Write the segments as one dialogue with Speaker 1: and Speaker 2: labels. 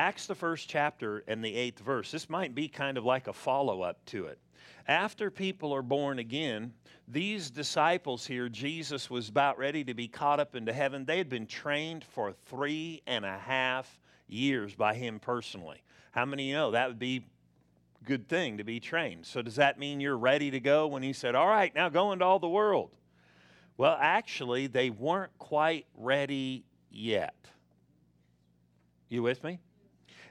Speaker 1: Acts, the first chapter and the eighth verse, this might be kind of like a follow up to it. After people are born again, these disciples here, Jesus was about ready to be caught up into heaven. They had been trained for three and a half years by him personally. How many you know that would be a good thing to be trained? So, does that mean you're ready to go when he said, All right, now go into all the world? Well, actually, they weren't quite ready yet. You with me?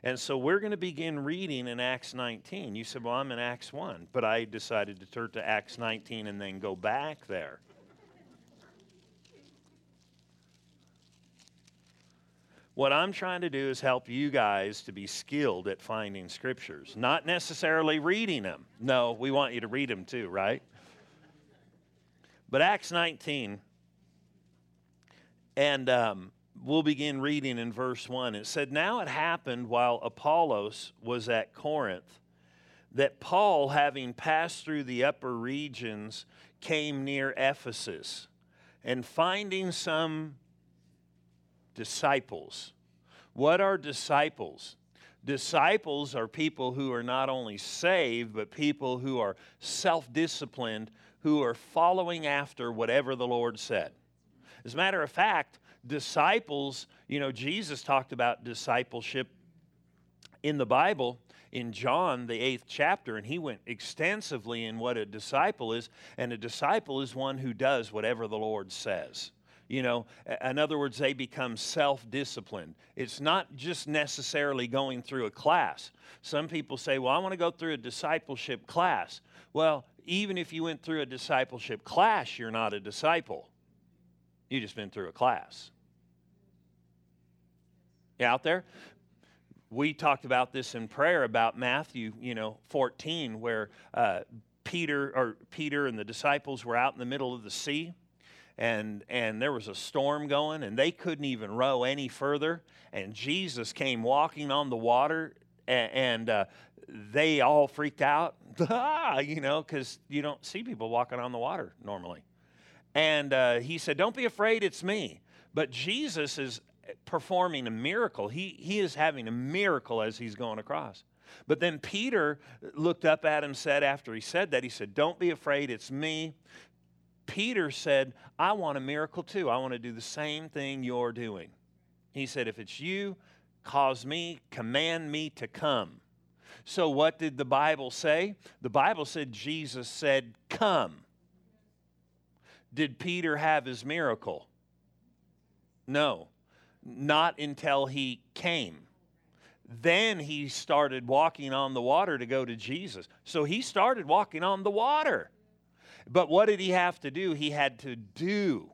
Speaker 1: And so we're going to begin reading in Acts 19. You said, Well, I'm in Acts 1, but I decided to turn to Acts 19 and then go back there. What I'm trying to do is help you guys to be skilled at finding scriptures, not necessarily reading them. No, we want you to read them too, right? But Acts 19, and um, we'll begin reading in verse 1. It said, Now it happened while Apollos was at Corinth that Paul, having passed through the upper regions, came near Ephesus and finding some disciples. What are disciples? Disciples are people who are not only saved, but people who are self disciplined, who are following after whatever the Lord said. As a matter of fact, disciples, you know, Jesus talked about discipleship in the Bible in John, the eighth chapter, and he went extensively in what a disciple is. And a disciple is one who does whatever the Lord says. You know, in other words, they become self disciplined. It's not just necessarily going through a class. Some people say, well, I want to go through a discipleship class. Well, even if you went through a discipleship class, you're not a disciple. You just been through a class. You out there? We talked about this in prayer about Matthew, you know, 14, where uh, Peter or Peter and the disciples were out in the middle of the sea, and and there was a storm going, and they couldn't even row any further. And Jesus came walking on the water, and, and uh, they all freaked out, you know, because you don't see people walking on the water normally. And uh, he said, Don't be afraid, it's me. But Jesus is performing a miracle. He, he is having a miracle as he's going across. But then Peter looked up at him, said, after he said that, he said, Don't be afraid, it's me. Peter said, I want a miracle too. I want to do the same thing you're doing. He said, If it's you, cause me, command me to come. So, what did the Bible say? The Bible said Jesus said, Come did Peter have his miracle? No, not until he came. Then he started walking on the water to go to Jesus. So he started walking on the water. But what did he have to do? He had to do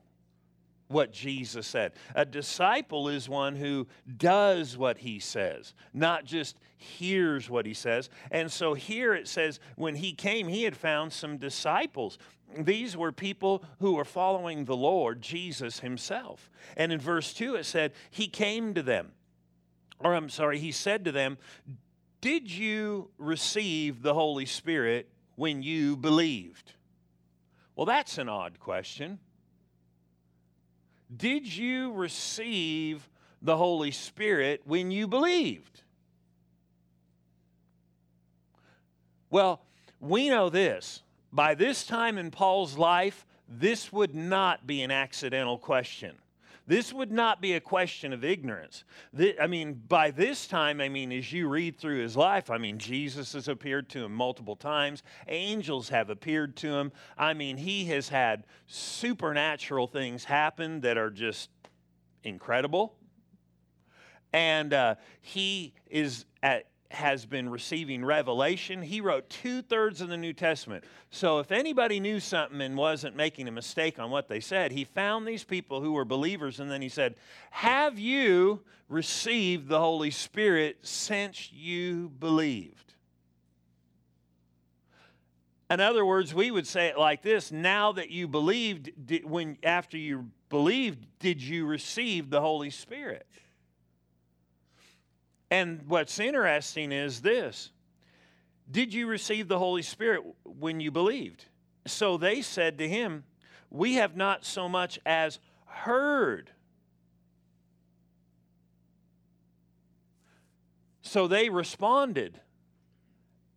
Speaker 1: what Jesus said. A disciple is one who does what he says, not just hears what he says. And so here it says, when he came, he had found some disciples. These were people who were following the Lord, Jesus himself. And in verse 2, it said, He came to them, or I'm sorry, He said to them, Did you receive the Holy Spirit when you believed? Well, that's an odd question. Did you receive the Holy Spirit when you believed? Well, we know this. By this time in Paul's life, this would not be an accidental question. This would not be a question of ignorance. I mean, by this time, I mean, as you read through his life, I mean, Jesus has appeared to him multiple times, angels have appeared to him. I mean, he has had supernatural things happen that are just incredible. And uh, he is at has been receiving revelation. He wrote two thirds of the New Testament. So if anybody knew something and wasn't making a mistake on what they said, he found these people who were believers and then he said, Have you received the Holy Spirit since you believed? In other words, we would say it like this now that you believed, when after you believed, did you receive the Holy Spirit? And what's interesting is this Did you receive the Holy Spirit when you believed? So they said to him, We have not so much as heard. So they responded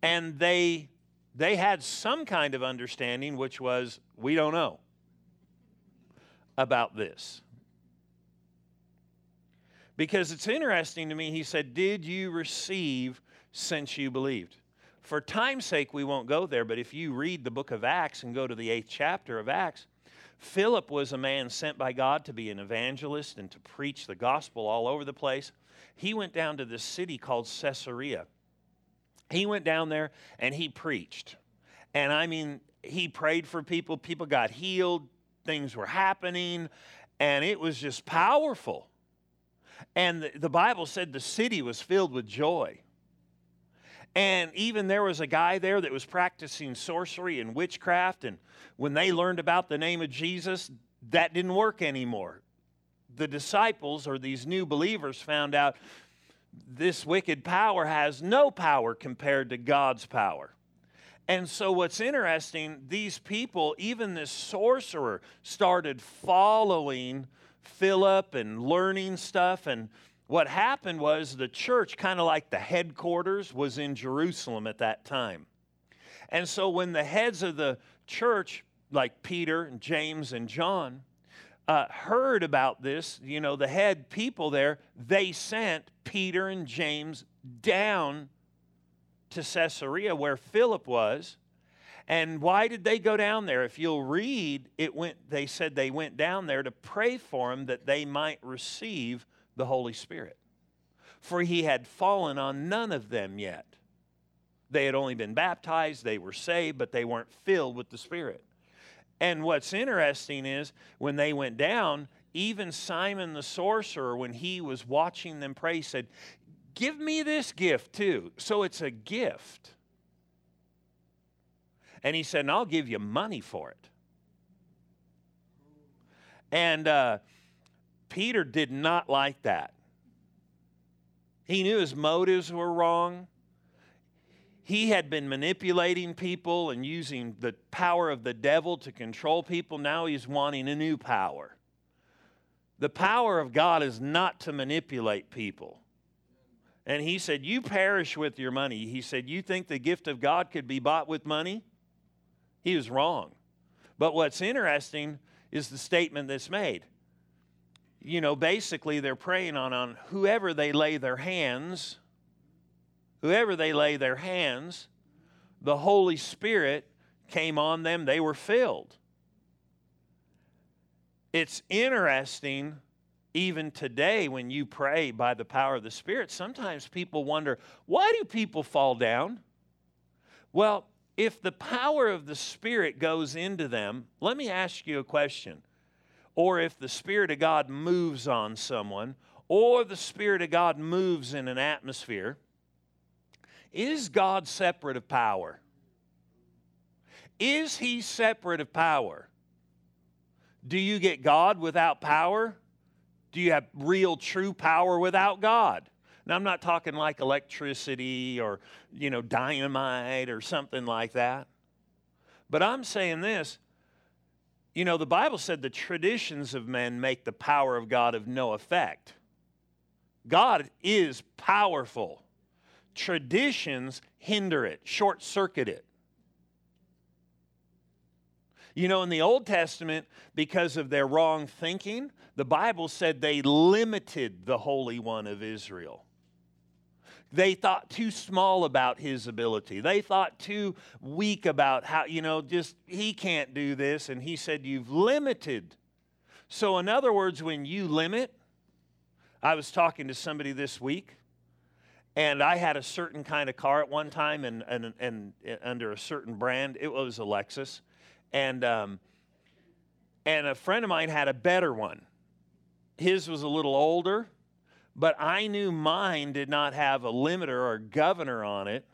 Speaker 1: and they they had some kind of understanding which was we don't know about this. Because it's interesting to me, he said, Did you receive since you believed? For time's sake, we won't go there, but if you read the book of Acts and go to the eighth chapter of Acts, Philip was a man sent by God to be an evangelist and to preach the gospel all over the place. He went down to this city called Caesarea. He went down there and he preached. And I mean, he prayed for people, people got healed, things were happening, and it was just powerful. And the, the Bible said the city was filled with joy. And even there was a guy there that was practicing sorcery and witchcraft. And when they learned about the name of Jesus, that didn't work anymore. The disciples or these new believers found out this wicked power has no power compared to God's power. And so, what's interesting, these people, even this sorcerer, started following Philip and learning stuff. And what happened was the church, kind of like the headquarters, was in Jerusalem at that time. And so, when the heads of the church, like Peter and James and John, uh, heard about this, you know, the head people there, they sent Peter and James down to Caesarea where Philip was. And why did they go down there? If you'll read, it went they said they went down there to pray for him that they might receive the Holy Spirit. For he had fallen on none of them yet. They had only been baptized, they were saved, but they weren't filled with the Spirit. And what's interesting is when they went down, even Simon the sorcerer, when he was watching them pray, said, Give me this gift too. So it's a gift. And he said, And I'll give you money for it. And uh, Peter did not like that. He knew his motives were wrong he had been manipulating people and using the power of the devil to control people. Now he's wanting a new power. The power of God is not to manipulate people. And he said, You perish with your money. He said, You think the gift of God could be bought with money? He was wrong. But what's interesting is the statement that's made. You know, basically, they're praying on, on whoever they lay their hands whoever they lay their hands, the Holy Spirit came on them, they were filled. It's interesting, even today, when you pray by the power of the Spirit, sometimes people wonder why do people fall down? Well, if the power of the Spirit goes into them, let me ask you a question. Or if the Spirit of God moves on someone, or the Spirit of God moves in an atmosphere, is God separate of power? Is he separate of power? Do you get God without power? Do you have real true power without God? Now I'm not talking like electricity or, you know, dynamite or something like that. But I'm saying this, you know, the Bible said the traditions of men make the power of God of no effect. God is powerful traditions hinder it, short circuit it. You know, in the Old Testament, because of their wrong thinking, the Bible said they limited the Holy One of Israel. They thought too small about his ability. They thought too weak about how, you know, just he can't do this. And he said, You've limited. So, in other words, when you limit, I was talking to somebody this week and I had a certain kind of car at one time, and, and, and, under a certain brand. It was a Lexus. And, um, and a friend of mine had a better one. His was a little older, but I knew mine did not have a limiter or governor on it.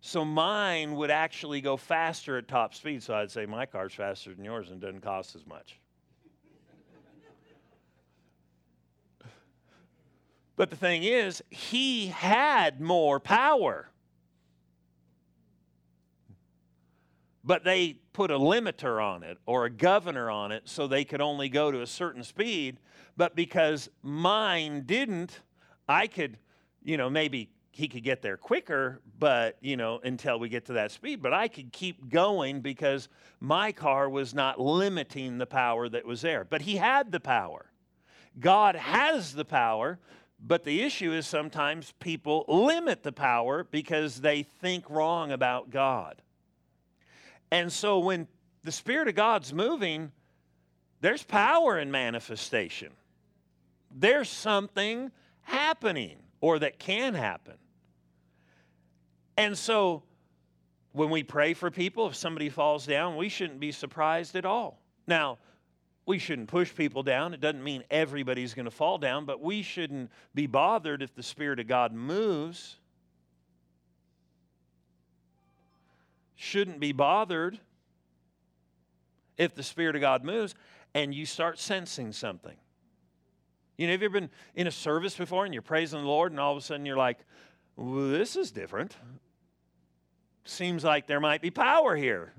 Speaker 1: So mine would actually go faster at top speed. So I'd say my car's faster than yours and doesn't cost as much. But the thing is, he had more power. But they put a limiter on it or a governor on it so they could only go to a certain speed. But because mine didn't, I could, you know, maybe he could get there quicker, but you know, until we get to that speed. But I could keep going because my car was not limiting the power that was there. But he had the power. God has the power, but the issue is sometimes people limit the power because they think wrong about God. And so when the Spirit of God's moving, there's power in manifestation. There's something happening or that can happen. And so when we pray for people, if somebody falls down, we shouldn't be surprised at all. Now, we shouldn't push people down. It doesn't mean everybody's going to fall down, but we shouldn't be bothered if the Spirit of God moves. Shouldn't be bothered if the Spirit of God moves and you start sensing something. You know, have you ever been in a service before and you're praising the Lord and all of a sudden you're like, well, this is different seems like there might be power here.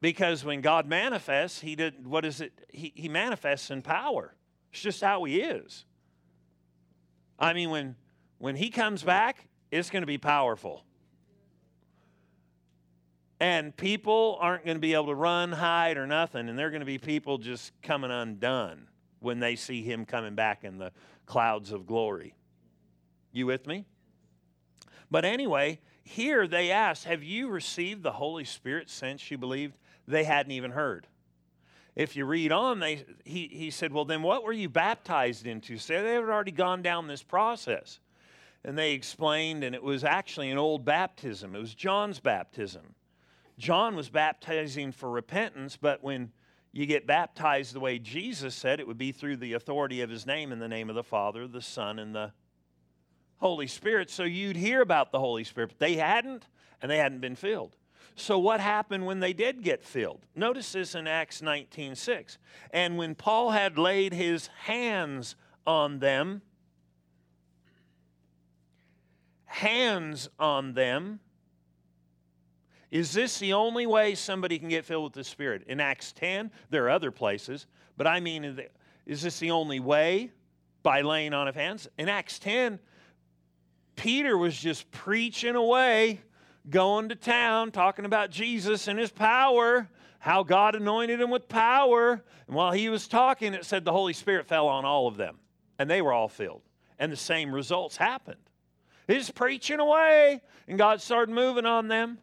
Speaker 1: Because when God manifests, he did what is it? He, he manifests in power. It's just how he is. I mean, when when he comes back, it's going to be powerful. And people aren't going to be able to run, hide, or nothing, and they're going to be people just coming undone when they see him coming back in the clouds of glory. You with me? But anyway, here they asked, Have you received the Holy Spirit since you believed? They hadn't even heard. If you read on, they, he, he said, Well, then what were you baptized into? So they had already gone down this process. And they explained, and it was actually an old baptism. It was John's baptism. John was baptizing for repentance, but when you get baptized the way Jesus said, it would be through the authority of his name in the name of the Father, the Son, and the Holy Spirit, so you'd hear about the Holy Spirit. But they hadn't, and they hadn't been filled. So what happened when they did get filled? Notice this in Acts 19:6. And when Paul had laid his hands on them, hands on them, is this the only way somebody can get filled with the Spirit? In Acts 10, there are other places, but I mean, is this the only way by laying on of hands? In Acts 10, Peter was just preaching away, going to town, talking about Jesus and his power, how God anointed him with power. And while he was talking, it said the Holy Spirit fell on all of them, and they were all filled. And the same results happened. He's preaching away, and God started moving on them.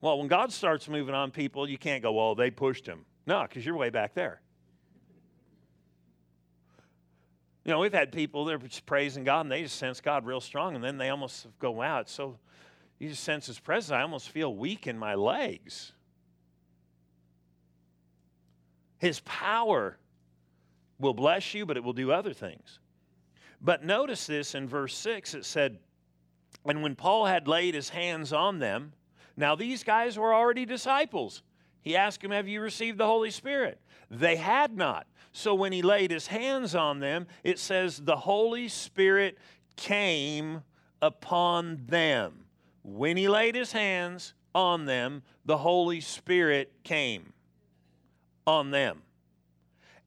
Speaker 1: Well, when God starts moving on people, you can't go, well, they pushed him. No, because you're way back there. You know, we've had people that are just praising God and they just sense God real strong, and then they almost go, wow, it's so, you just sense His presence. I almost feel weak in my legs. His power will bless you, but it will do other things. But notice this in verse 6 it said, And when Paul had laid his hands on them, now these guys were already disciples. He asked them, Have you received the Holy Spirit? They had not. So when he laid his hands on them, it says the Holy Spirit came upon them. When he laid his hands on them, the Holy Spirit came on them.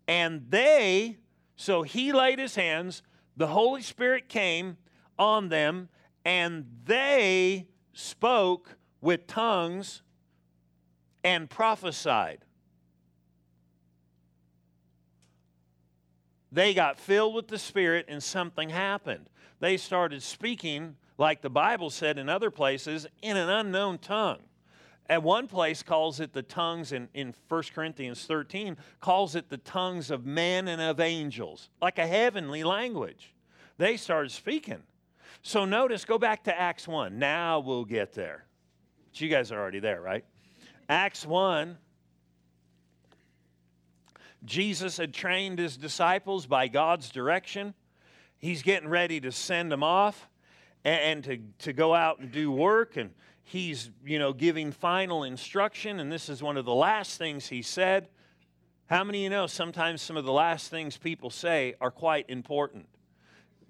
Speaker 1: And they, so he laid his hands, the Holy Spirit came on them, and they spoke with tongues and prophesied. they got filled with the Spirit and something happened. They started speaking, like the Bible said in other places, in an unknown tongue. At one place calls it the tongues in, in 1 Corinthians 13, calls it the tongues of men and of angels, like a heavenly language. They started speaking. So notice, go back to Acts 1. Now we'll get there. But you guys are already there, right? Acts 1 Jesus had trained his disciples by God's direction. He's getting ready to send them off and, to, to go out and do work. And he's, you know, giving final instruction. And this is one of the last things he said. How many of you know sometimes some of the last things people say are quite important?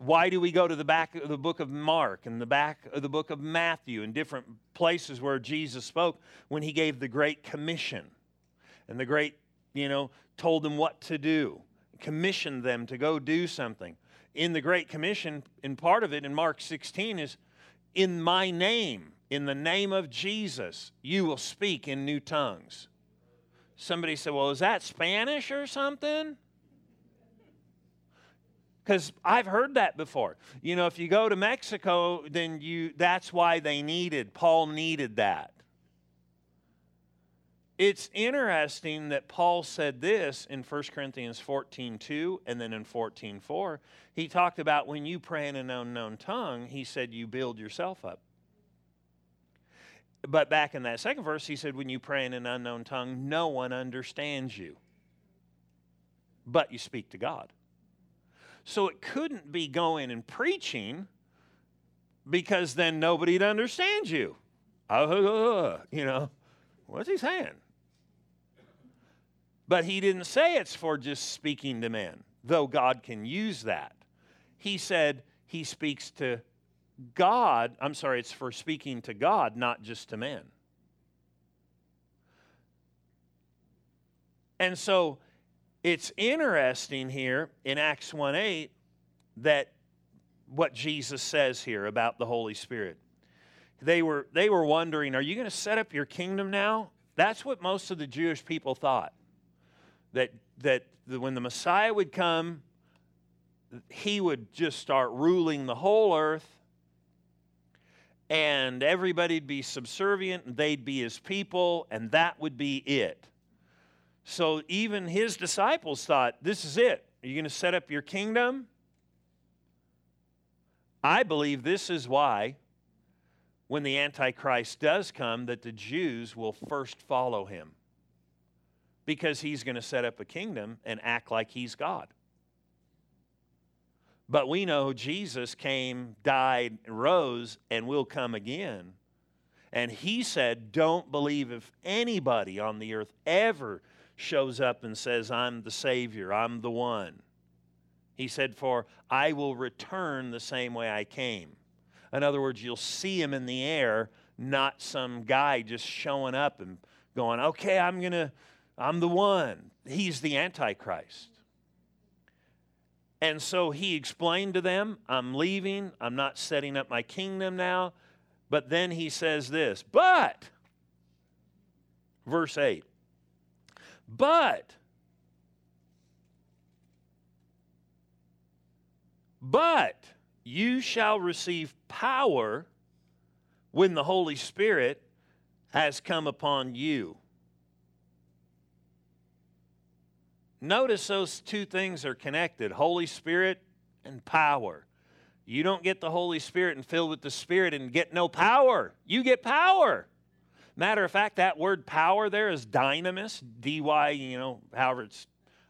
Speaker 1: Why do we go to the back of the book of Mark and the back of the book of Matthew and different places where Jesus spoke when he gave the Great Commission and the great, you know, told them what to do, commissioned them to go do something. in the Great Commission, in part of it in Mark 16 is in my name, in the name of Jesus, you will speak in new tongues. Somebody said, Well, is that Spanish or something? Because I've heard that before. You know, if you go to Mexico, then you that's why they needed, Paul needed that. It's interesting that Paul said this in 1 Corinthians 14 2 and then in 14 4. He talked about when you pray in an unknown tongue, he said you build yourself up. But back in that second verse, he said, when you pray in an unknown tongue, no one understands you, but you speak to God. So it couldn't be going and preaching because then nobody'd understand you. You know, what's he saying? But he didn't say it's for just speaking to men, though God can use that. He said he speaks to God. I'm sorry, it's for speaking to God, not just to men. And so it's interesting here in Acts 1 8 that what Jesus says here about the Holy Spirit. They were, they were wondering, are you going to set up your kingdom now? That's what most of the Jewish people thought that, that when the Messiah would come, he would just start ruling the whole earth and everybody'd be subservient and they'd be his people and that would be it. So even his disciples thought, this is it. Are you going to set up your kingdom? I believe this is why when the Antichrist does come that the Jews will first follow him because he's going to set up a kingdom and act like he's God. But we know Jesus came, died, rose, and will come again. And he said, Don't believe if anybody on the earth ever shows up and says, I'm the Savior, I'm the one. He said, For I will return the same way I came. In other words, you'll see him in the air, not some guy just showing up and going, Okay, I'm going to I'm the one. He's the Antichrist. And so he explained to them, I'm leaving. I'm not setting up my kingdom now. But then he says this, but, verse 8, but, but you shall receive power when the Holy Spirit has come upon you. Notice those two things are connected Holy Spirit and power. You don't get the Holy Spirit and filled with the Spirit and get no power. You get power. Matter of fact, that word power there is dynamis, D Y, you know, however it's,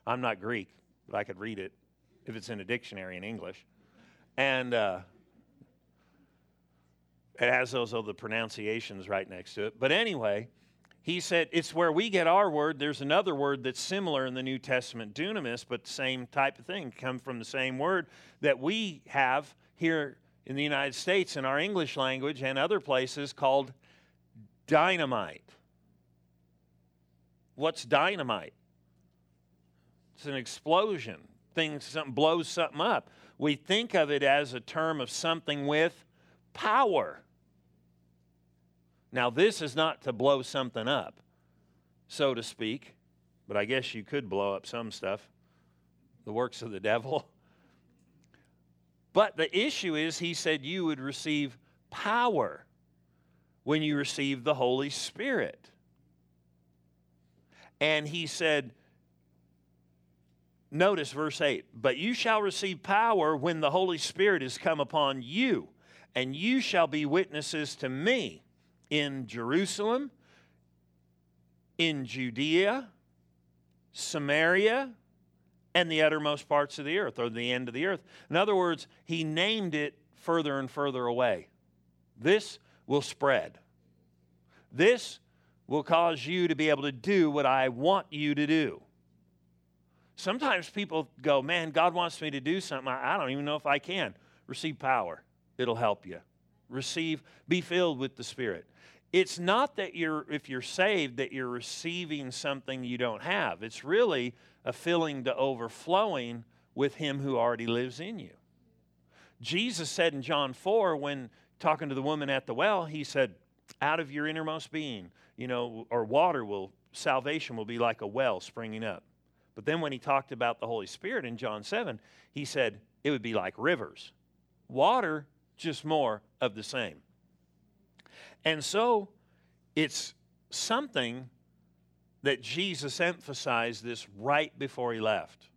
Speaker 1: I'm not Greek, but I could read it if it's in a dictionary in English. And uh, it has those other pronunciations right next to it. But anyway, he said it's where we get our word. There's another word that's similar in the New Testament, dunamis, but same type of thing, come from the same word that we have here in the United States in our English language and other places called dynamite. What's dynamite? It's an explosion. Thing something blows something up. We think of it as a term of something with power. Now, this is not to blow something up, so to speak, but I guess you could blow up some stuff, the works of the devil. But the issue is, he said you would receive power when you receive the Holy Spirit. And he said, notice verse 8, but you shall receive power when the Holy Spirit is come upon you, and you shall be witnesses to me in Jerusalem, in Judea, Samaria, and the uttermost parts of the earth, or the end of the earth. In other words, he named it further and further away. This will spread. This will cause you to be able to do what I want you to do. Sometimes people go, Man, God wants me to do something. I don't even know if I can. Receive power, it'll help you. Receive, be filled with the Spirit it's not that you're, if you're saved, that you're receiving something you don't have. It's really a filling to overflowing with Him who already lives in you. Jesus said in John 4, when talking to the woman at the well, he said, Out of your innermost being, you know, or water will, salvation will be like a well springing up. But then when he talked about the Holy Spirit in John 7, he said it would be like rivers. Water, just more of the same. And so it's something that Jesus emphasized this right before he left.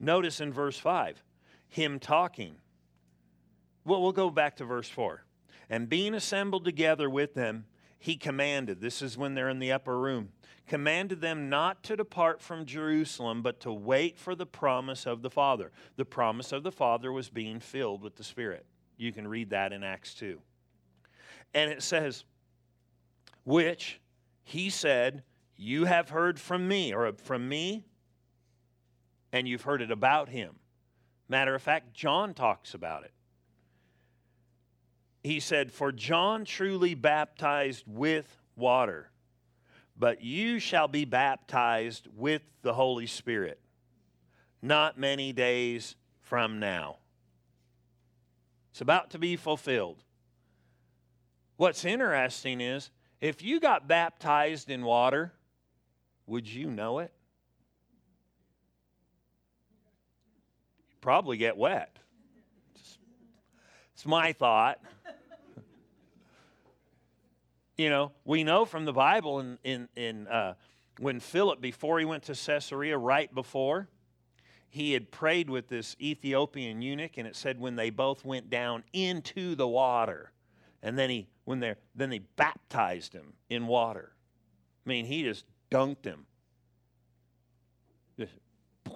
Speaker 1: Notice in verse 5, him talking. Well, we'll go back to verse 4. And being assembled together with them, he commanded, this is when they're in the upper room, commanded them not to depart from Jerusalem, but to wait for the promise of the Father. The promise of the Father was being filled with the Spirit. You can read that in Acts 2. And it says, which he said, You have heard from me, or from me, and you've heard it about him. Matter of fact, John talks about it. He said, For John truly baptized with water, but you shall be baptized with the Holy Spirit not many days from now. It's about to be fulfilled. What's interesting is if you got baptized in water, would you know it? You'd probably get wet. It's my thought. you know, we know from the Bible in, in, in uh, when Philip, before he went to Caesarea, right before, he had prayed with this Ethiopian eunuch, and it said when they both went down into the water, and then he when they then they baptized him in water. I mean, he just dunked him. Just,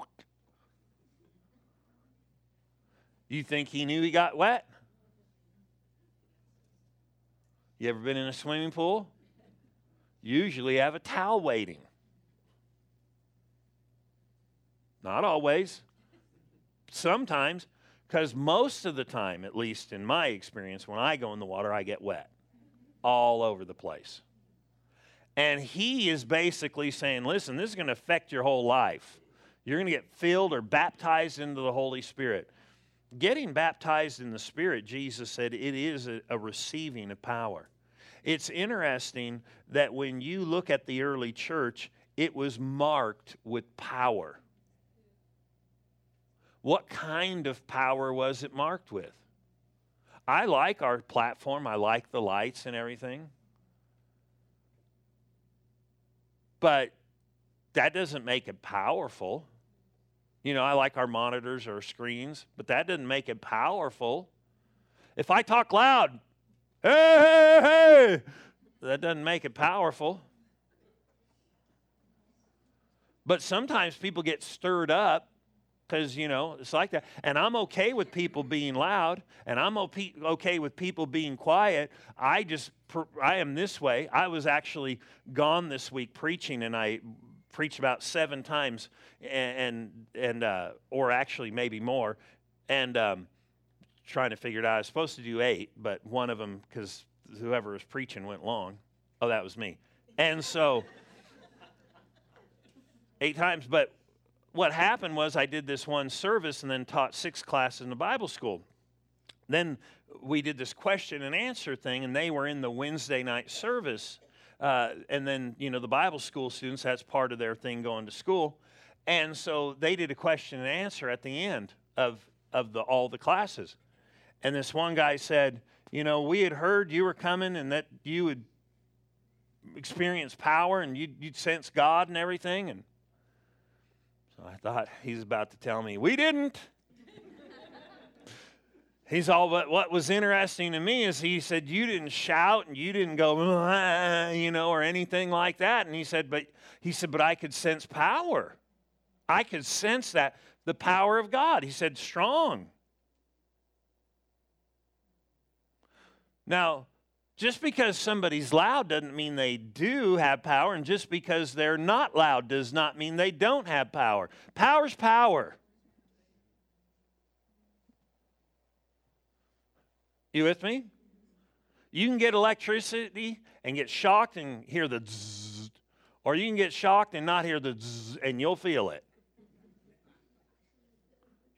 Speaker 1: you think he knew he got wet? You ever been in a swimming pool? Usually have a towel waiting. Not always. Sometimes, because most of the time, at least in my experience, when I go in the water, I get wet all over the place. And he is basically saying, listen, this is going to affect your whole life. You're going to get filled or baptized into the Holy Spirit. Getting baptized in the Spirit, Jesus said, it is a, a receiving of power. It's interesting that when you look at the early church, it was marked with power. What kind of power was it marked with? I like our platform, I like the lights and everything. But that doesn't make it powerful. You know, I like our monitors or screens, but that doesn't make it powerful. If I talk loud, hey, hey, hey, that doesn't make it powerful. But sometimes people get stirred up because you know it's like that and i'm okay with people being loud and i'm okay with people being quiet i just i am this way i was actually gone this week preaching and i preached about seven times and and uh, or actually maybe more and um, trying to figure it out i was supposed to do eight but one of them because whoever was preaching went long oh that was me and so eight times but what happened was I did this one service and then taught six classes in the Bible school. Then we did this question and answer thing, and they were in the Wednesday night service. Uh, and then, you know, the Bible school students, that's part of their thing going to school. And so they did a question and answer at the end of, of the, all the classes. And this one guy said, You know, we had heard you were coming and that you would experience power and you'd, you'd sense God and everything. And so I thought he's about to tell me, we didn't. He's all, but what was interesting to me is he said, You didn't shout and you didn't go, you know, or anything like that. And he said, But he said, But I could sense power. I could sense that, the power of God. He said, Strong. Now, just because somebody's loud doesn't mean they do have power, and just because they're not loud does not mean they don't have power. Power's power. You with me? You can get electricity and get shocked and hear the zzz, or you can get shocked and not hear the zzz, and you'll feel it.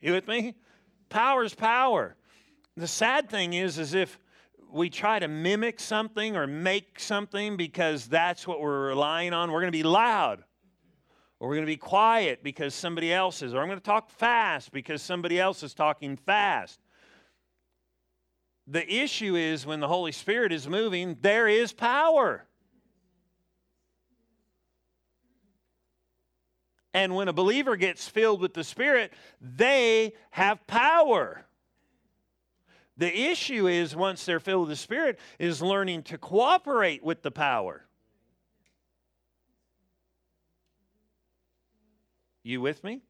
Speaker 1: You with me? Power's power. the sad thing is, is if we try to mimic something or make something because that's what we're relying on, we're going to be loud. Or we're going to be quiet because somebody else is. Or I'm going to talk fast because somebody else is talking fast. The issue is when the Holy Spirit is moving, there is power. And when a believer gets filled with the Spirit, they have power. The issue is once they're filled with the Spirit, is learning to cooperate with the power. You with me?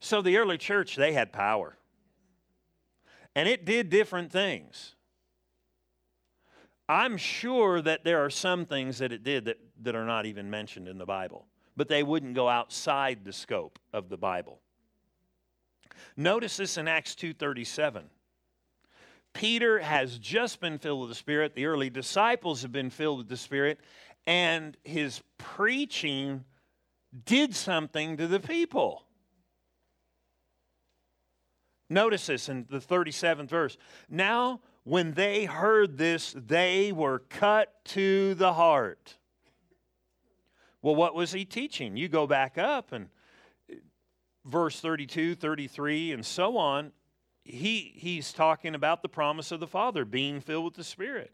Speaker 1: So the early church, they had power. And it did different things. I'm sure that there are some things that it did that, that are not even mentioned in the Bible but they wouldn't go outside the scope of the Bible. Notice this in Acts 2:37. Peter has just been filled with the Spirit, the early disciples have been filled with the Spirit, and his preaching did something to the people. Notice this in the 37th verse. Now, when they heard this, they were cut to the heart. Well, what was he teaching? You go back up and uh, verse 32, 33, and so on. He, he's talking about the promise of the Father being filled with the Spirit.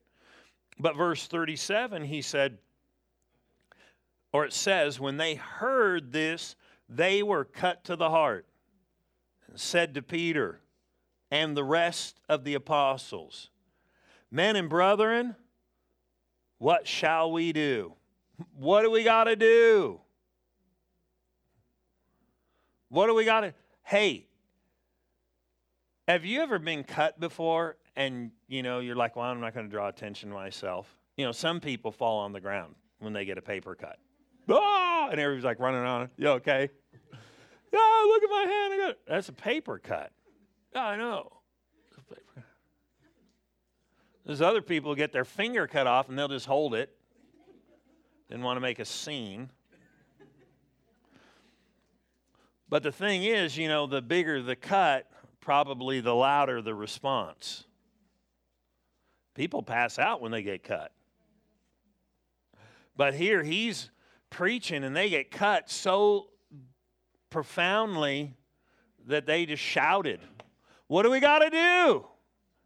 Speaker 1: But verse 37, he said, or it says, when they heard this, they were cut to the heart and said to Peter and the rest of the apostles, Men and brethren, what shall we do? What do we got to do? What do we got to Hey, have you ever been cut before and you know you're like, "Well, I'm not going to draw attention to myself." You know, some people fall on the ground when they get a paper cut. Ah! And everybody's like running on. It. You okay? Yeah, look at my hand. I got That's a paper cut. I know. There's other people get their finger cut off and they'll just hold it didn't want to make a scene. But the thing is, you know, the bigger the cut, probably the louder the response. People pass out when they get cut. But here he's preaching and they get cut so profoundly that they just shouted, What do we got to do?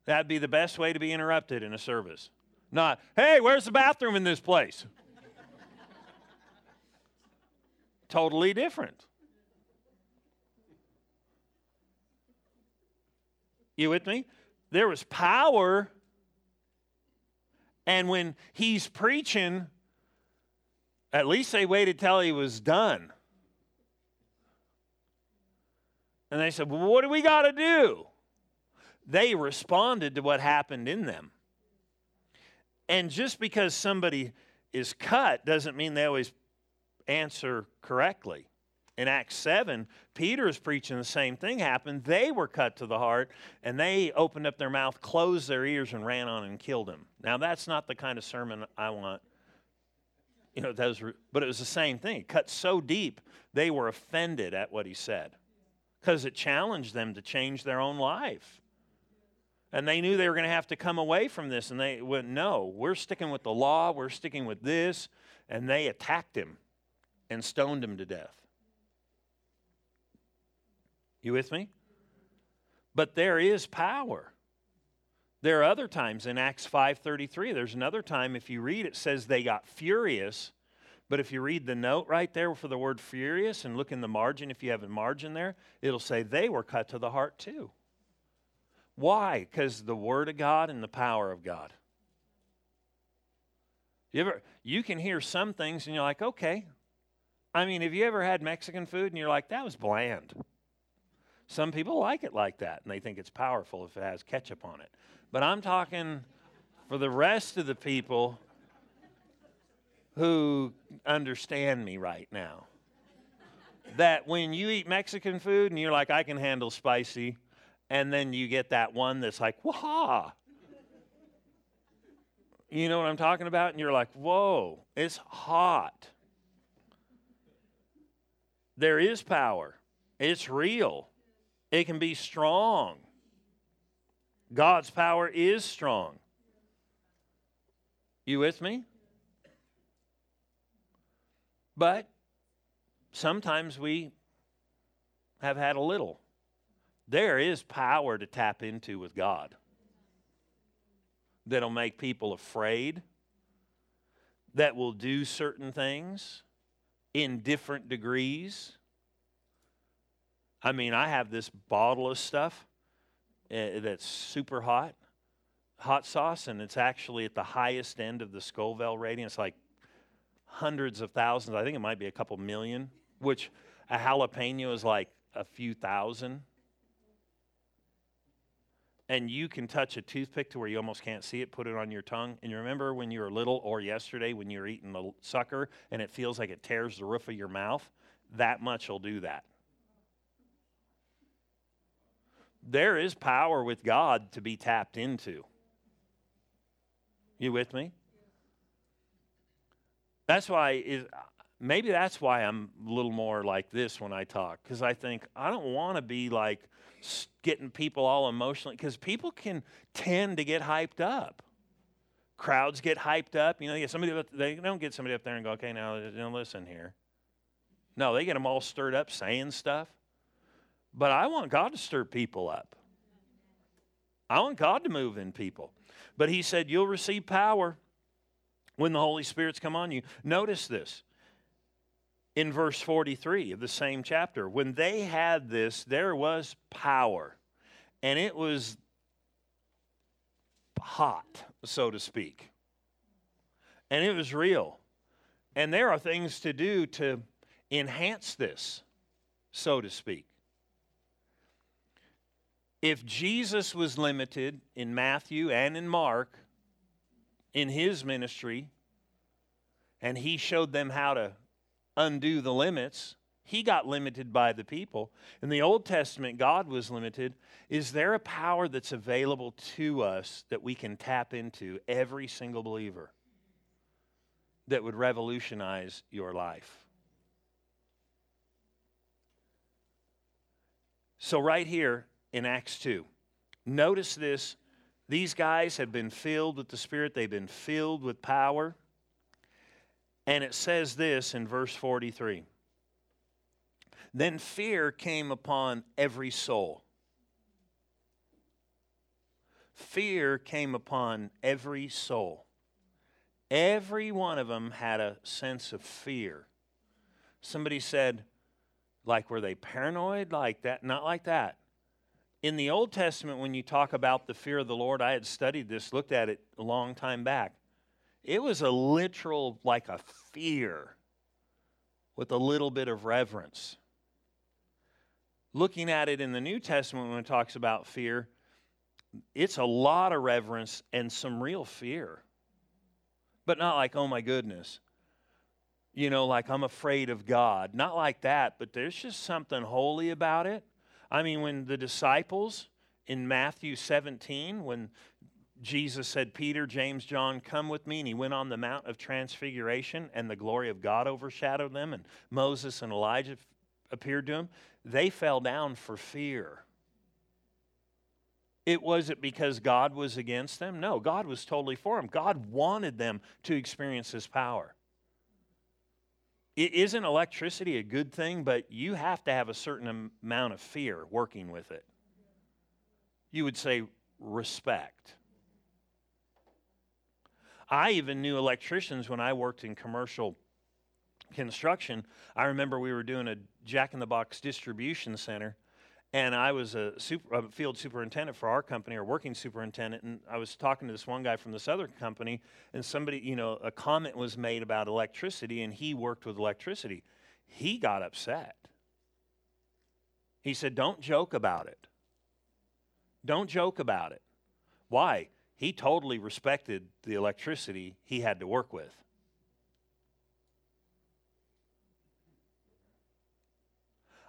Speaker 1: That'd be the best way to be interrupted in a service. Not, Hey, where's the bathroom in this place? totally different. You with me? There was power. And when he's preaching, at least they waited till he was done. And they said, Well, what do we got to do? They responded to what happened in them. And just because somebody is cut doesn't mean they always answer correctly. In Acts 7, Peter is preaching the same thing happened. They were cut to the heart, and they opened up their mouth, closed their ears, and ran on and killed him. Now, that's not the kind of sermon I want. You know, those, but it was the same thing. It cut so deep, they were offended at what he said because it challenged them to change their own life. And they knew they were going to have to come away from this, and they went, No, we're sticking with the law, we're sticking with this. And they attacked him and stoned him to death. You with me? But there is power. There are other times in Acts 5:33. There's another time if you read it says they got furious. But if you read the note right there for the word furious and look in the margin if you have a margin there, it'll say they were cut to the heart too. Why? Because the word of God and the power of God. You ever you can hear some things and you're like, okay, I mean, have you ever had Mexican food and you're like, that was bland? Some people like it like that and they think it's powerful if it has ketchup on it. But I'm talking for the rest of the people who understand me right now. That when you eat Mexican food and you're like, I can handle spicy, and then you get that one that's like, wah. You know what I'm talking about? And you're like, whoa, it's hot. There is power, it's real, it can be strong. God's power is strong. You with me? But sometimes we have had a little. There is power to tap into with God that'll make people afraid, that will do certain things in different degrees. I mean, I have this bottle of stuff uh, that's super hot, hot sauce, and it's actually at the highest end of the Scoville rating. It's like hundreds of thousands. I think it might be a couple million, which a jalapeno is like a few thousand. And you can touch a toothpick to where you almost can't see it, put it on your tongue. And you remember when you were little or yesterday when you were eating the sucker and it feels like it tears the roof of your mouth? That much will do that. There is power with God to be tapped into. You with me? That's why is maybe that's why I'm a little more like this when I talk because I think I don't want to be like getting people all emotionally because people can tend to get hyped up. Crowds get hyped up. You know, get somebody they don't get somebody up there and go, okay, now listen here. No, they get them all stirred up saying stuff. But I want God to stir people up. I want God to move in people. But He said, You'll receive power when the Holy Spirit's come on you. Notice this in verse 43 of the same chapter. When they had this, there was power, and it was hot, so to speak. And it was real. And there are things to do to enhance this, so to speak. If Jesus was limited in Matthew and in Mark in his ministry, and he showed them how to undo the limits, he got limited by the people. In the Old Testament, God was limited. Is there a power that's available to us that we can tap into, every single believer, that would revolutionize your life? So, right here, in Acts 2. Notice this. These guys have been filled with the Spirit, they've been filled with power. And it says this in verse 43 Then fear came upon every soul. Fear came upon every soul. Every one of them had a sense of fear. Somebody said, like, were they paranoid? Like that? Not like that in the Old Testament, when you talk about the fear of the Lord, I had studied this, looked at it a long time back. It was a literal, like a fear with a little bit of reverence. Looking at it in the New Testament, when it talks about fear, it's a lot of reverence and some real fear. But not like, oh my goodness. You know, like I'm afraid of God. Not like that, but there's just something holy about it I mean, when the disciples in Matthew 17, when Jesus said, Peter, James, John, come with me. And he went on the Mount of Transfiguration, and the glory of God overshadowed them, and Moses and Elijah appeared to him. They fell down for fear. It wasn't because God was against them. No, God was totally for them. God wanted them to experience his power. It isn't electricity a good thing, but you have to have a certain amount of fear working with it. You would say respect. I even knew electricians when I worked in commercial construction. I remember we were doing a Jack in the Box distribution center, and I was a, super, a, field superintendent for our company, or working superintendent, and I was talking to this one guy from this other company, and somebody, you know, a comment was made about electricity, and he worked with electricity. He got upset. He said, Don't joke about it. Don't joke about it. Why? He totally respected the electricity he had to work with.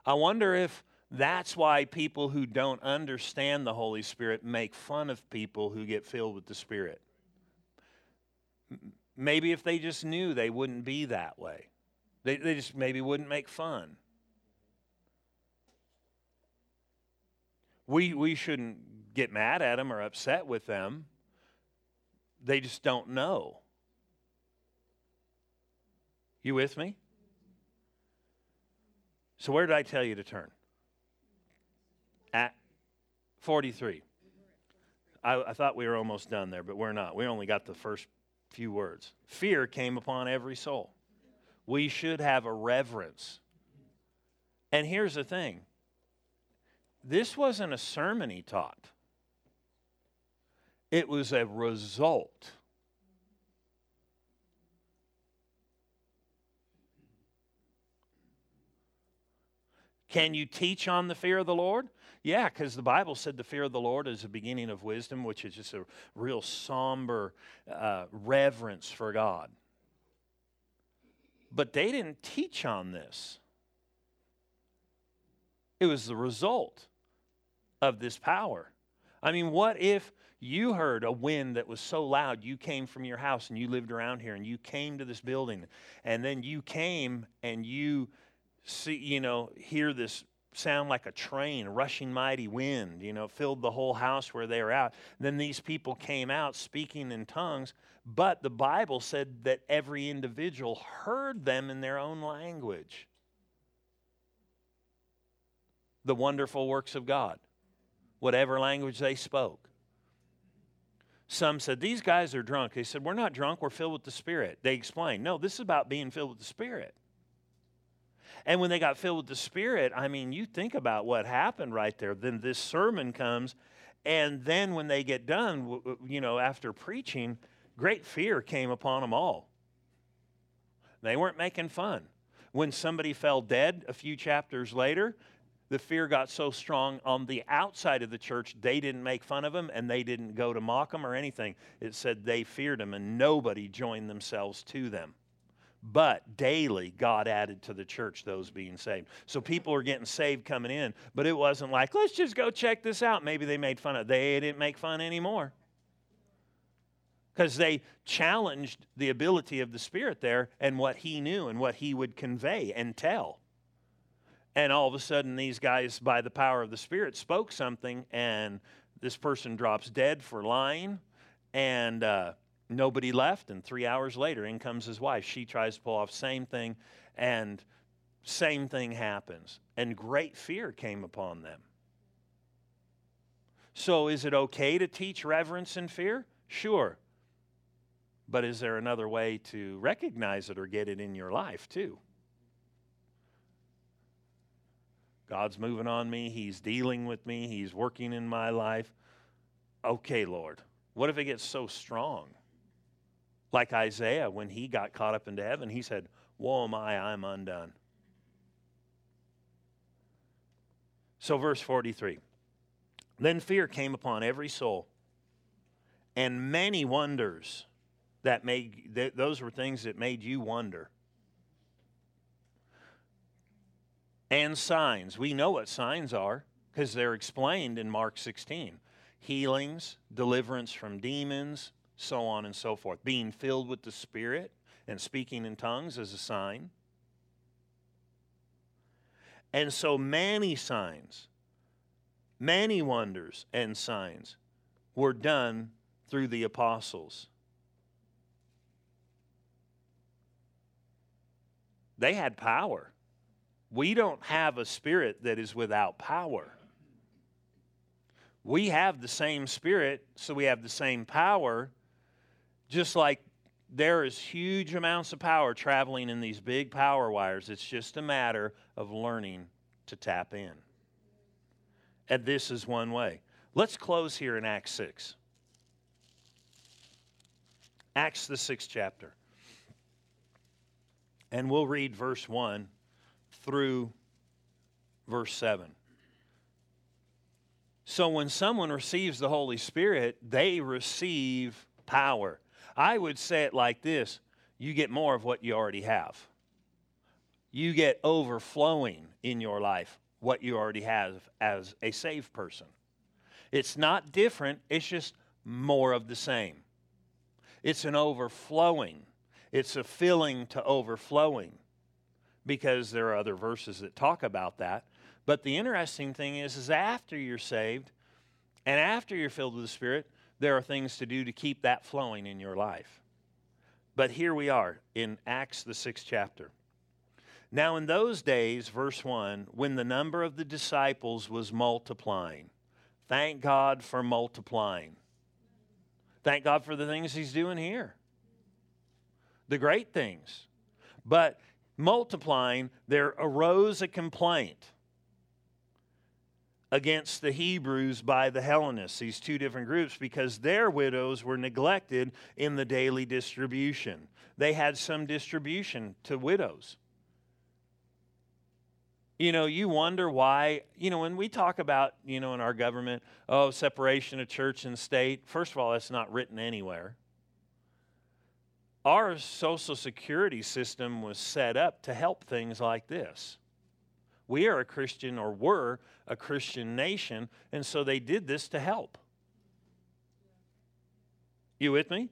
Speaker 1: I wonder if that's why people who don't understand the Holy Spirit make fun of people who get filled with the Spirit. Maybe if they just knew, they wouldn't be that way. They, they just maybe wouldn't make fun. We, we shouldn't get mad at them or upset with them. They just don't know. You with me? So, where did I tell you to turn? At 43. I, I, thought we were almost done there, but we're not. We only got the first few words. Fear came upon every soul. We should have a reverence. And here's the thing this wasn't a sermon he taught, it was a result. Can you teach on the fear of the Lord? Yeah, because the Bible said the fear of the Lord is the beginning of wisdom, which is just a real somber uh, reverence for God. But they didn't teach on this, it was the result of this power. I mean, what if you heard a wind that was so loud you came from your house and you lived around here and you came to this building and then you came and you see, you know, hear this sound like a train, rushing mighty wind, you know, filled the whole house where they were out. Then these people came out speaking in tongues, but the Bible said that every individual heard them in their own language. The wonderful works of God, whatever language they spoke. Some said, These guys are drunk. They said, We're not drunk, we're filled with the Spirit. They explained, No, this is about being filled with the Spirit. And when they got filled with the Spirit, I mean, you think about what happened right there. Then this sermon comes, and then when they get done, you know, after preaching, great fear came upon them all. They weren't making fun. When somebody fell dead a few chapters later, the fear got so strong on the outside of the church, they didn't make fun of him and they didn't go to mock him or anything. It said they feared him and nobody joined themselves to them. But daily, God added to the church those being saved. So people are getting saved coming in, but it wasn't like, let's just go check this out. Maybe they made fun of it. They didn't make fun anymore. Because they challenged the ability of the Spirit there and what He knew and what He would convey and tell. And all of a sudden, these guys, by the power of the Spirit, spoke something, and this person drops dead for lying. And uh, Nobody left, and three hours later, in comes his wife. She tries to pull off same thing, and same thing happens. And great fear came upon them. So, is it okay to teach reverence and fear? Sure. But is there another way to recognize it or get it in your life, too? God's moving on me. He's dealing with me. He's working in my life. Okay, Lord. What if it gets so strong? Like Isaiah, when he got caught up into heaven, he said, Woe am I, I'm undone. So, verse 43 Then fear came upon every soul, and many wonders that made, th- those were things that made you wonder. And signs. We know what signs are because they're explained in Mark 16 healings, deliverance from demons, so on and so forth. Being filled with the Spirit and speaking in tongues is a sign. And so many signs, many wonders and signs were done through the apostles. They had power. We don't have a spirit that is without power. We have the same spirit, so we have the same power just like there is huge amounts of power traveling in these big power wires, it's just a matter of learning to tap in. And this is one way. Let's close here in Acts 6. Acts, the sixth chapter. And we'll read verse 1 through verse 7. So when someone receives the Holy Spirit, they receive power. I would say it like this you get more of what you already have. You get overflowing in your life what you already have as a saved person. It's not different, it's just more of the same. It's an overflowing, it's a filling to overflowing because there are other verses that talk about that. But the interesting thing is, is after you're saved, And after you're filled with the Spirit, there are things to do to keep that flowing in your life. But here we are in Acts, the sixth chapter. Now, in those days, verse 1, when the number of the disciples was multiplying, thank God for multiplying. Thank God for the things He's doing here, the great things. But multiplying, there arose a complaint against the Hebrews by the Hellenists, these two different groups, because their widows were neglected in the daily distribution. They had some distribution to widows. You know, you wonder why, you know, when we talk about, you know, in our government, oh, separation of church and state, first of all, that's not written anywhere. Our Social Security system was set up to help things like this. We are a Christian, or were a Christian nation, and so they did this to help. You with me?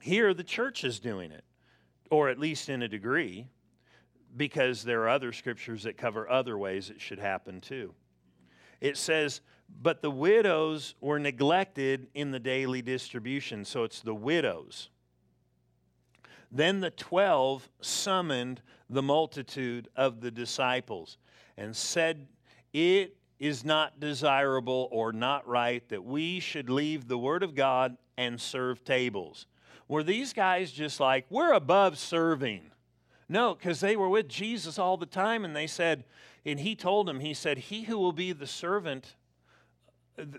Speaker 1: Here, the church is doing it, or at least in a degree, because there are other scriptures that cover other ways it should happen too. It says, but the widows were neglected in the daily distribution. So it's the widows. Then the twelve summoned the multitude of the disciples and said, It is not desirable or not right that we should leave the Word of God and serve tables. Were these guys just like, we're above serving? No, because they were with Jesus all the time and they said, and he told them, he said, He who will be the servant,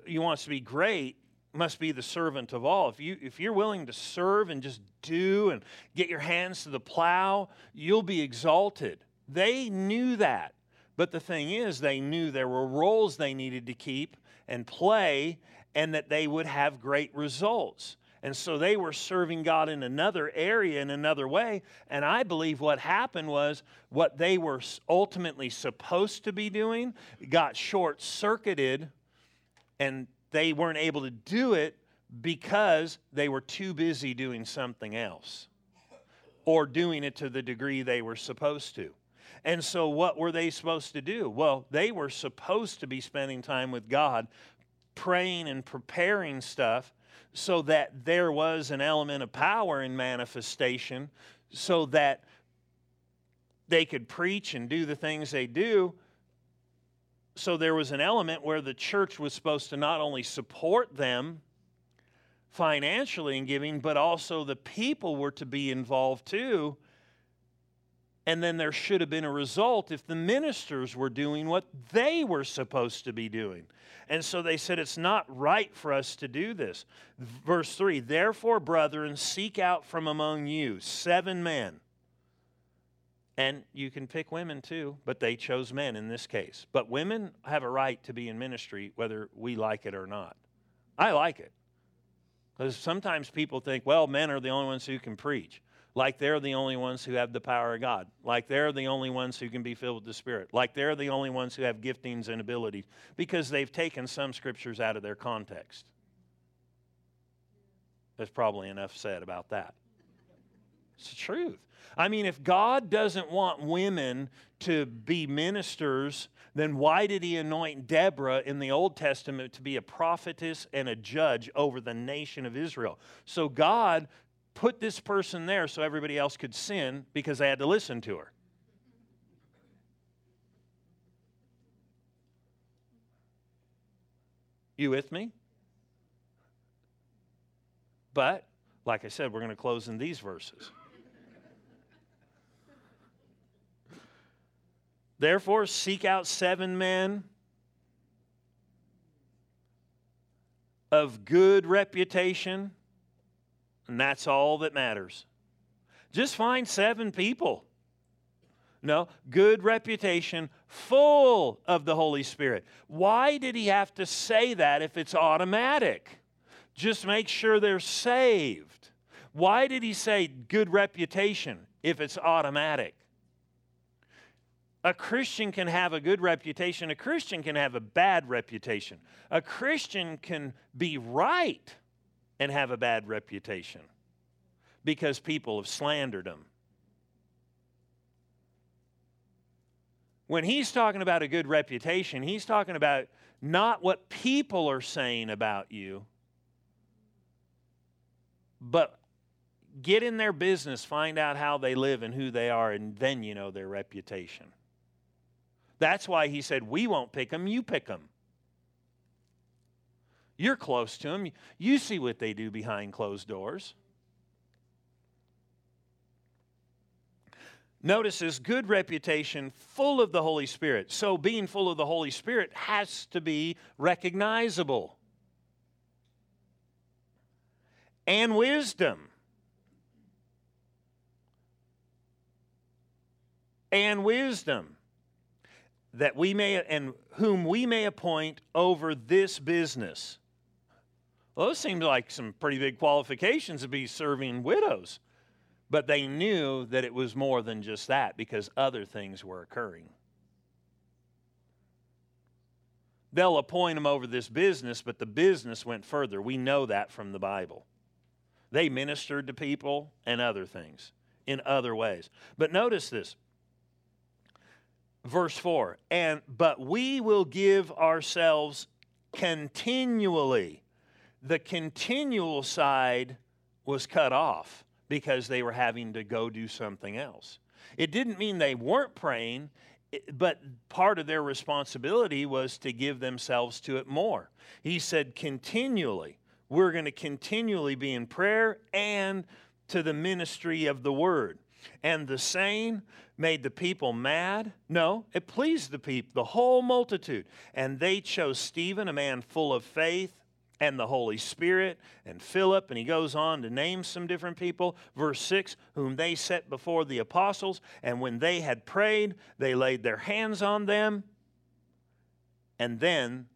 Speaker 1: you want to be great, must be the servant of all. If you if you're willing to serve and just do and get your hands to the plow, you'll be exalted. They knew that. But the thing is, they knew there were roles they needed to keep and play, and that they would have great results. And so they were serving God in another area, in another way. And I believe what happened was what they were ultimately supposed to be doing got short circuited, and they weren't able to do it because they were too busy doing something else or doing it to the degree they were supposed to. And so, what were they supposed to do? Well, they were supposed to be spending time with God, praying and preparing stuff so that there was an element of power in manifestation, so that they could preach and do the things they do. So, there was an element where the church was supposed to not only support them financially in giving, but also the people were to be involved too and then there should have been a result if the ministers were doing what they were supposed to be doing. And so they said, It's not right for us to do this. Verse 3 Therefore, brethren, seek out from among you seven men. And you can pick women too, but they chose men in this case. But women have a right to be in ministry whether we like it or not. I like it. Because sometimes people think, well, men are the only ones who can preach like they're the only ones who have the power of God, like they're the only ones who can be filled with the Spirit, like they're the only ones who have giftings and abilities, because they've taken some scriptures out of their context. There's probably enough said about that. It's the truth. I mean, if God doesn't want women to be ministers, then why did he anoint Deborah in the Old Testament to be a prophetess and a judge over the nation of Israel? So God put this person there so everybody else could sin because they had to listen to her. You with me? But, like I said, we're going to close in these verses. Therefore, seek out seven men of good reputation and that's all that matters. Just find seven people. No, good reputation, full of the Holy Spirit. Why did he have to say that if it's automatic? Just make sure they're saved. Why did he say good reputation if it's automatic? A Christian can have a good reputation, a Christian can have a bad reputation. A Christian can be right and have a bad reputation because people have slandered him. When he's talking about a good reputation, he's talking about not what people are saying about you, but get in their business, find out how they live and who they are, and then you know their reputation. That's why he said, We won't pick them, you pick them. You're close to them. You see what they do behind closed doors. Notice this good reputation, full of the Holy Spirit. So, being full of the Holy Spirit has to be recognizable. And wisdom. And wisdom that we may and whom we may appoint over this business. Well, those seem like some pretty big qualifications to be serving widows. But they knew that it was more than just that because other things were occurring. They'll appoint them over this business, but the business went further. We know that from the Bible. They ministered to people and other things in other ways. But notice this. Verse 4 and but we will give ourselves continually the continual side was cut off because they were having to go do something else. It didn't mean they weren't praying, but part of their responsibility was to give themselves to it more. He said, continually, we're going to continually be in prayer and to the ministry of the word. And the saying made the people mad? No, it pleased the people, the whole multitude. And they chose Stephen, a man full of faith and the Holy Spirit and Philip. And he goes on to name some different people. Verse 6 whom they set before the apostles. And when they had prayed, they laid their hands on them. And then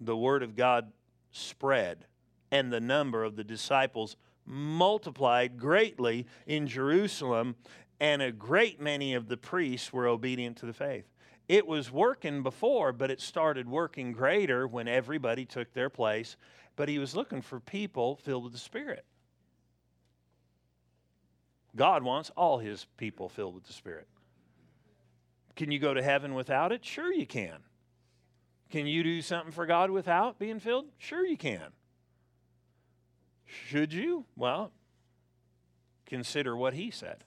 Speaker 1: the word of God spread, and the number of the disciples multiplied greatly in Jerusalem, and a great many of the priests were obedient to the faith. It was working before, but it started working greater when everybody took their place. But he was looking for people filled with the Spirit. God wants all his people filled with the Spirit. Can you go to heaven without it? Sure, you can. Can you do something for God without being filled? Sure, you can. Should you? Well, consider what he said.